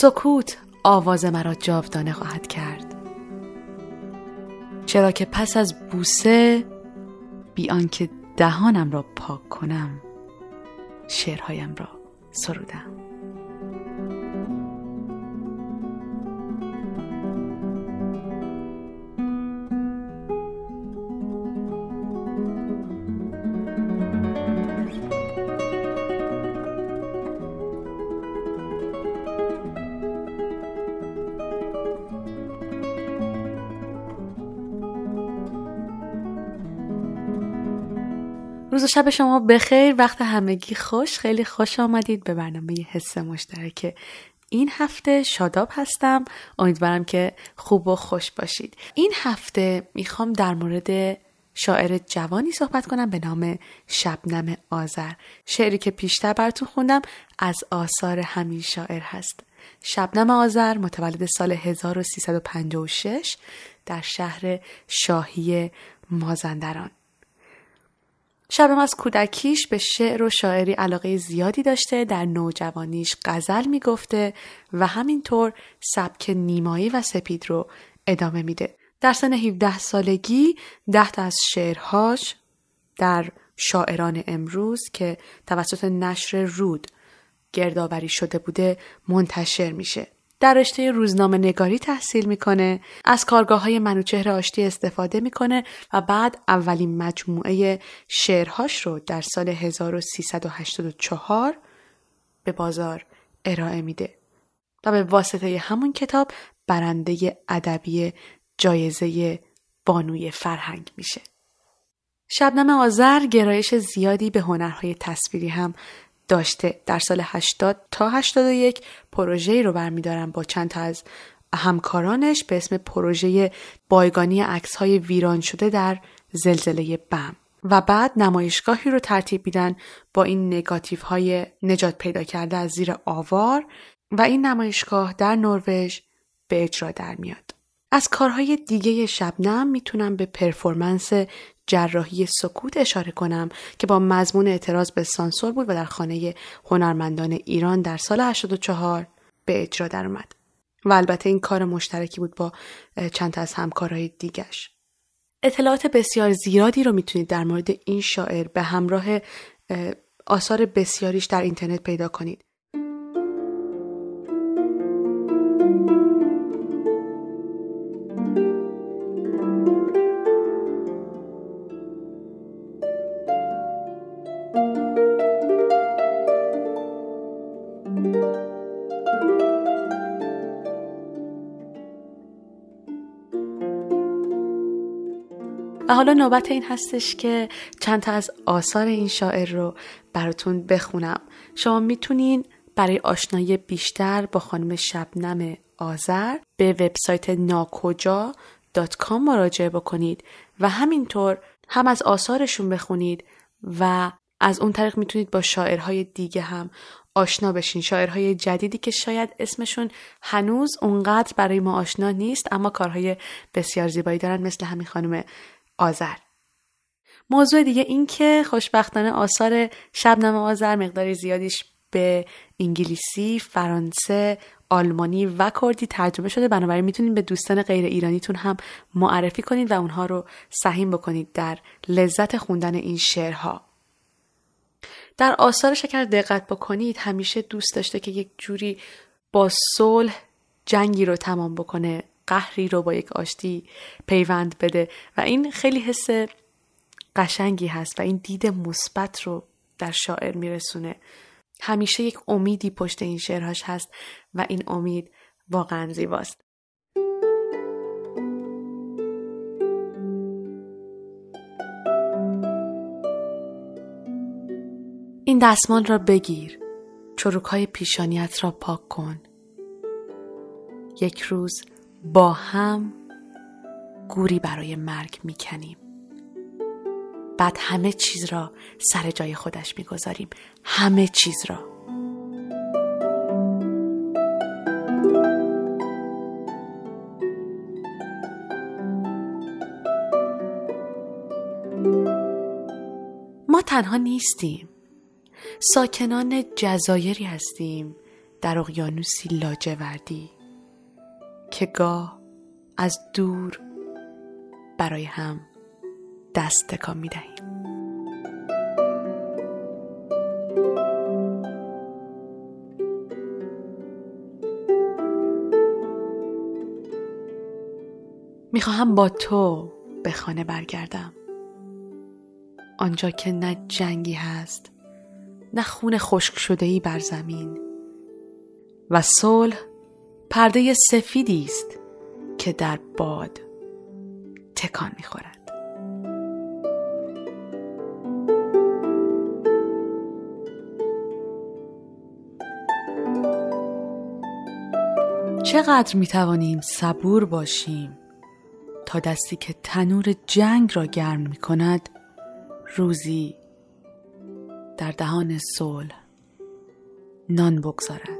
سکوت آواز مرا جاودانه خواهد کرد. چرا که پس از بوسه بی آنکه دهانم را پاک کنم شعرهایم را سرودم. روز و شب شما بخیر. وقت همگی خوش. خیلی خوش آمدید به برنامه حس مشترک این هفته. شاداب هستم. امیدوارم که خوب و خوش باشید. این هفته می‌خوام در مورد شاعر جوانی صحبت کنم به نام شبنم آذر. شعری که پیشتر براتون خوندم از آثار همین شاعر هست. شبنم آذر متولد سال 1356 در شهر شاهی مازندران. شبم از کودکیش به شعر و شاعری علاقه زیادی داشته در نوجوانیش غزل می‌گفته و همینطور سبک نیمایی و سپید رو ادامه میده. در سن 17 سالگی ده تا از شعرهاش در شاعران امروز که توسط نشر رود گردآوری شده بوده منتشر میشه. در رشته روزنامه نگاری تحصیل می‌کنه از کارگاه های منوچهر آشتی استفاده می‌کنه و بعد اولین مجموعه شعرهاش رو در سال 1384 به بازار ارائه میده و به واسطه همون کتاب برنده ادبی جایزه بانوی فرهنگ میشه. شبنم آذر گرایش زیادی به هنرهای تصویری هم داشته در سال 80 تا 81 پروژه رو برمیدارم با چند تا از همکارانش به اسم پروژه بایگانی عکس های ویران شده در زلزله بم و بعد نمایشگاهی رو ترتیب میدن با این نگاتیف های نجات پیدا کرده از زیر آوار و این نمایشگاه در نروژ به اجرا در میاد. از کارهای دیگه شبنم می‌تونم به پرفورمنس جراحی سکوت اشاره کنم که با مضمون اعتراض به سانسور بود و در خانه هنرمندان ایران در سال 84 به اجرا درآمد. و البته این کار مشترکی بود با چند از همکارهای دیگش. اطلاعات بسیار زیادی رو می‌تونید در مورد این شاعر به همراه آثار بسیاریش در اینترنت پیدا کنید. و حالا نوبت این هستش که چند تا از آثار این شاعر رو براتون بخونم. شما می‌تونین برای آشنایی بیشتر با خانم شبنم آذر به وبسایت ناکجا مراجعه بکنید و همینطور هم از آثارشون بخونید و از اون طریق می‌تونید با شاعرهای دیگه هم آشنا بشین. شاعرهای جدیدی که شاید اسمشون هنوز اونقدر برای ما آشنا نیست اما کارهای بسیار زیبایی دارن مثل همین خانم آذر. موضوع دیگه این که خوشبختانه آثار شبنم آذر مقدار زیادیش به انگلیسی، فرانسه، آلمانی و کردی ترجمه شده. بنابراین می‌تونید به دوستان غیر ایرانیتون هم معرفی کنید و اونها رو سهیم بکنید در لذت خوندن این شعرها. در آثار شکر دقت بکنید همیشه دوست داشته که یک جوری با صلح جنگی رو تمام بکنه. قهری رو با یک آشتی پیوند بده و این خیلی حس قشنگی هست و این دید مثبت رو در شاعر میرسونه. همیشه یک امیدی پشت این شعرهاش هست و این امید واقعا زیباست. این دستمان را بگیر چروک های پیشانیت را پاک کن. یک روز با هم گوری برای مرگ می‌کنیم. بعد همه چیز را سر جای خودش می‌گذاریم. همه چیز را. ما تنها نیستیم. ساکنان جزایری هستیم در اقیانوسی لاجوردی. که گاه از دور برای هم دست تکان می دهیم. می‌خواهم با تو به خانه برگردم آنجا که نه جنگی هست نه خون خشک شده ای بر زمین و صلح پرده سفیدی است که در باد تکان می‌خورد. چقدر می توانیم صبور باشیم تا دستی که تنور جنگ را گرم می کند روزی در دهان صلح نان بگذارد؟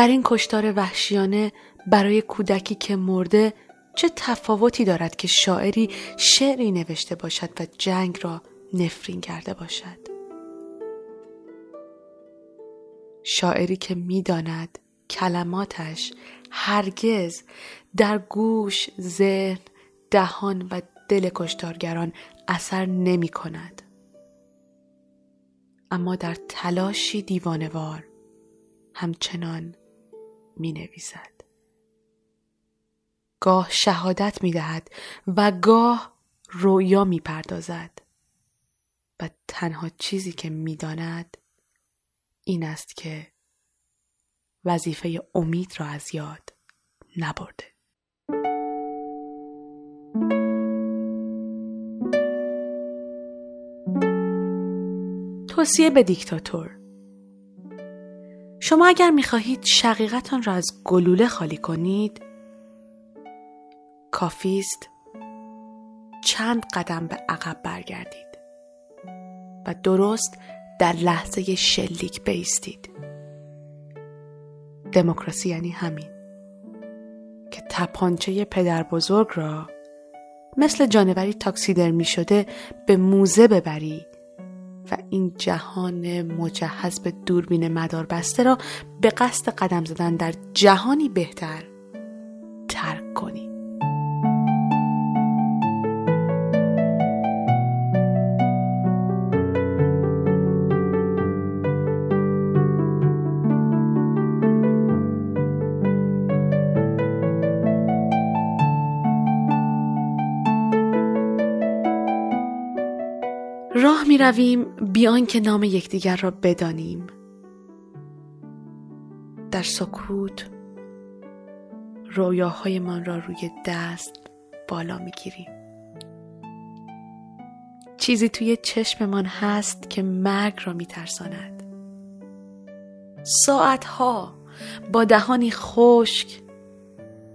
در این کشتار وحشیانه برای کودکی که مرده چه تفاوتی دارد که شاعری شعری نوشته باشد و جنگ را نفرین کرده باشد شاعری که می‌داند کلماتش هرگز در گوش، ذهن، دهان و دل کشتارگران اثر نمی کند. اما در تلاشی دیوانوار همچنان می نویسد. گاه شهادت می دهد و گاه رویا می پردازد و تنها چیزی که می داند این است که وظیفه امید را از یاد نبرده. توصیه به دیکتاتور شما اگر می‌خواهید شقیقتان را از گلوله خالی کنید کافیست چند قدم به عقب برگردید و درست در لحظه شلیک بیستید. دموکراسی یعنی همین که تپانچه پدر بزرگ را مثل جانوری تاکسیدرمی شده به موزه ببری و این جهان مجهز به دوربین مدار بسته را به قصد قدم زدن در جهانی بهتر ترک کنی می رویم بیان که نام یکدیگر را بدانیم. در سکوت رویاهایمان را روی دست بالا می گیریم چیزی توی چشممان هست که مرگ را می ترساند ساعتها با دهانی خشک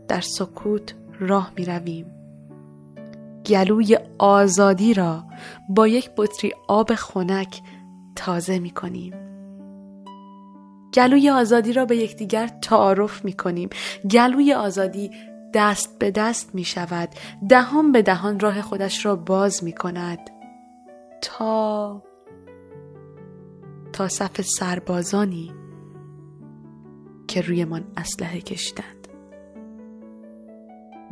در سکوت راه می رویم گلوی آزادی را با یک بطری آب خنک تازه می کنیم. گلوی آزادی را به یکدیگر تعارف می کنیم. گلوی آزادی دست به دست می شود. دهان به دهان راه خودش را باز می کند. تا تا صف سربازانی که رویمان اسلحه کشیدند.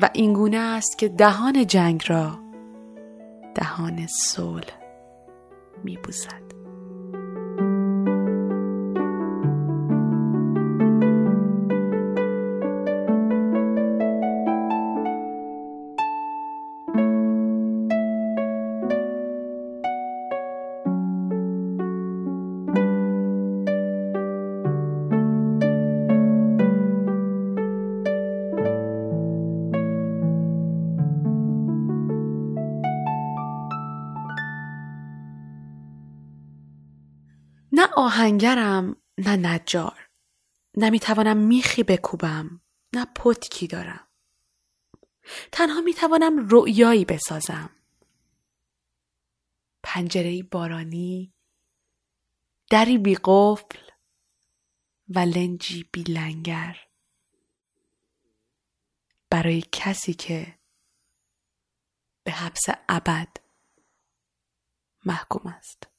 و اینگونه است که دهان جنگ را دهان صلح میبوسد. آهنگرم نه نجار. نمی‌توانم میخی بکوبم نه پتکی دارم. تنها می‌توانم رؤیایی بسازم. پنجره بارانی دری بی قفل و لنجی بی لنگر. برای کسی که به حبس ابد محکوم است.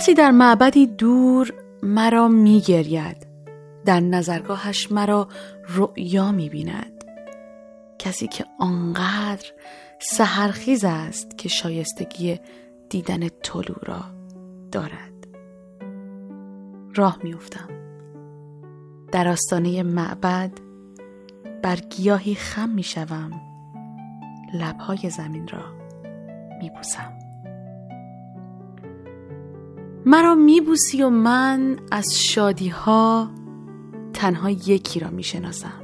کسی در معبدی دور مرا می گرید. در نظرگاهش مرا رؤیا می بیند. کسی که آنقدر سهرخیز است که شایستگی دیدن طلوع را دارد. راه میافتم. در آستانه معبد بر گیاهی خم می شوم. لبهای زمین را می بوسم. مرا میبوسی و من از شادی ها تنها یکی را می‌شناسم.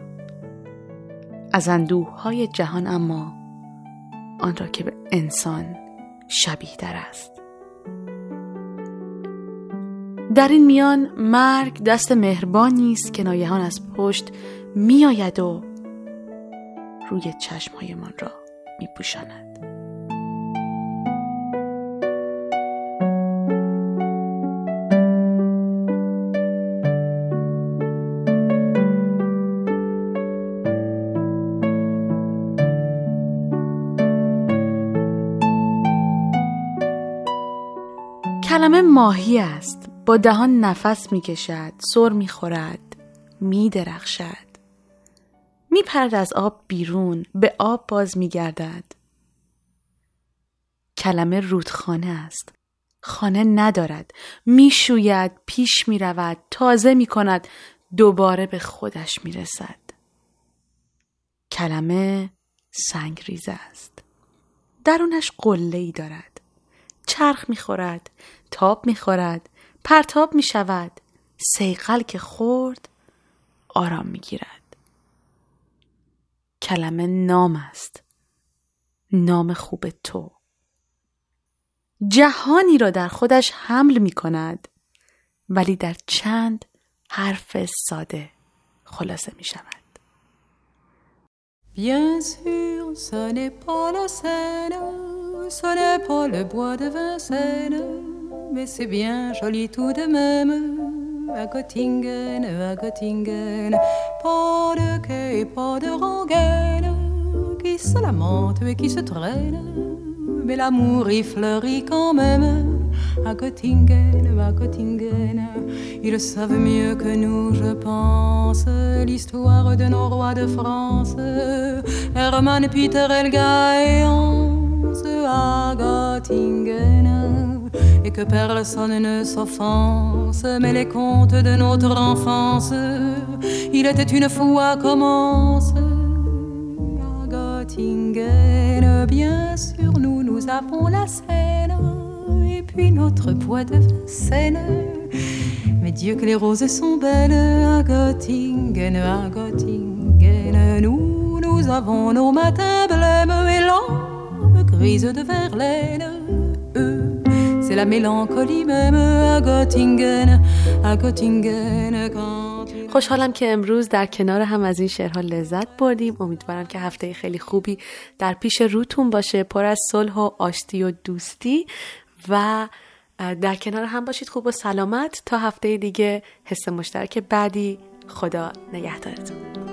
از اندوه های جهان اما آن را که به انسان شبیه در است. در این میان مرگ دست مهربانی است که ناگهان از پشت میآید و روی چشمهایمان را میپوشاند. کلمه ماهی است. با دهان نفس می کشد سر می خورد می درخشد می پرد از آب بیرون به آب باز می گردد کلمه رودخانه است. خانه ندارد. می شوید پیش می رود تازه می کند دوباره به خودش می رسد کلمه سنگریزه است. درونش قله ای دارد. چرخ می‌خورد تاب می‌خورد پرتاب می‌شود سیقل که خورد آرام می‌گیرد. کلمه نام است. نام خوب تو. جهانی را در خودش حمل می کند ولی در چند حرف ساده خلاصه می شود. Bien sûr, ce n'est pas la Seine, ce n'est pas le bois de Vincennes, mais c'est bien joli tout de même. À Göttingen, à Göttingen, pas de quai, pas de rengaine, qui se lamente et qui se traîne, mais l'amour y fleurit quand même à Göttingen, à Göttingen. Ils savent mieux que nous, je pense, l'histoire de nos rois de France. Hermann, Peter, Elga et Hans à Göttingen. Et que personne ne s'offense, mais les contes de notre enfance, il était une fois commence à Göttingen. Bien sûr, nous, nous avons la Seine puis notre poids de Seine. Mais Dieu que les roses sont belles à Göttingen, à Göttingen. Nous, nous avons nos matins blêmes et l'âme grise de Verlaine. Eux, c'est la mélancolie même à Göttingen, à Göttingen. Quand خوشحالم که امروز در کنار هم از این شعرها لذت بردیم. امیدوارم که هفته خیلی خوبی در پیش روتون باشه. پر از صلح و آشتی و دوستی و در کنار هم باشید. خوب و سلامت. تا هفته دیگه حس مشترک بعدی. خدا نگهدارتون.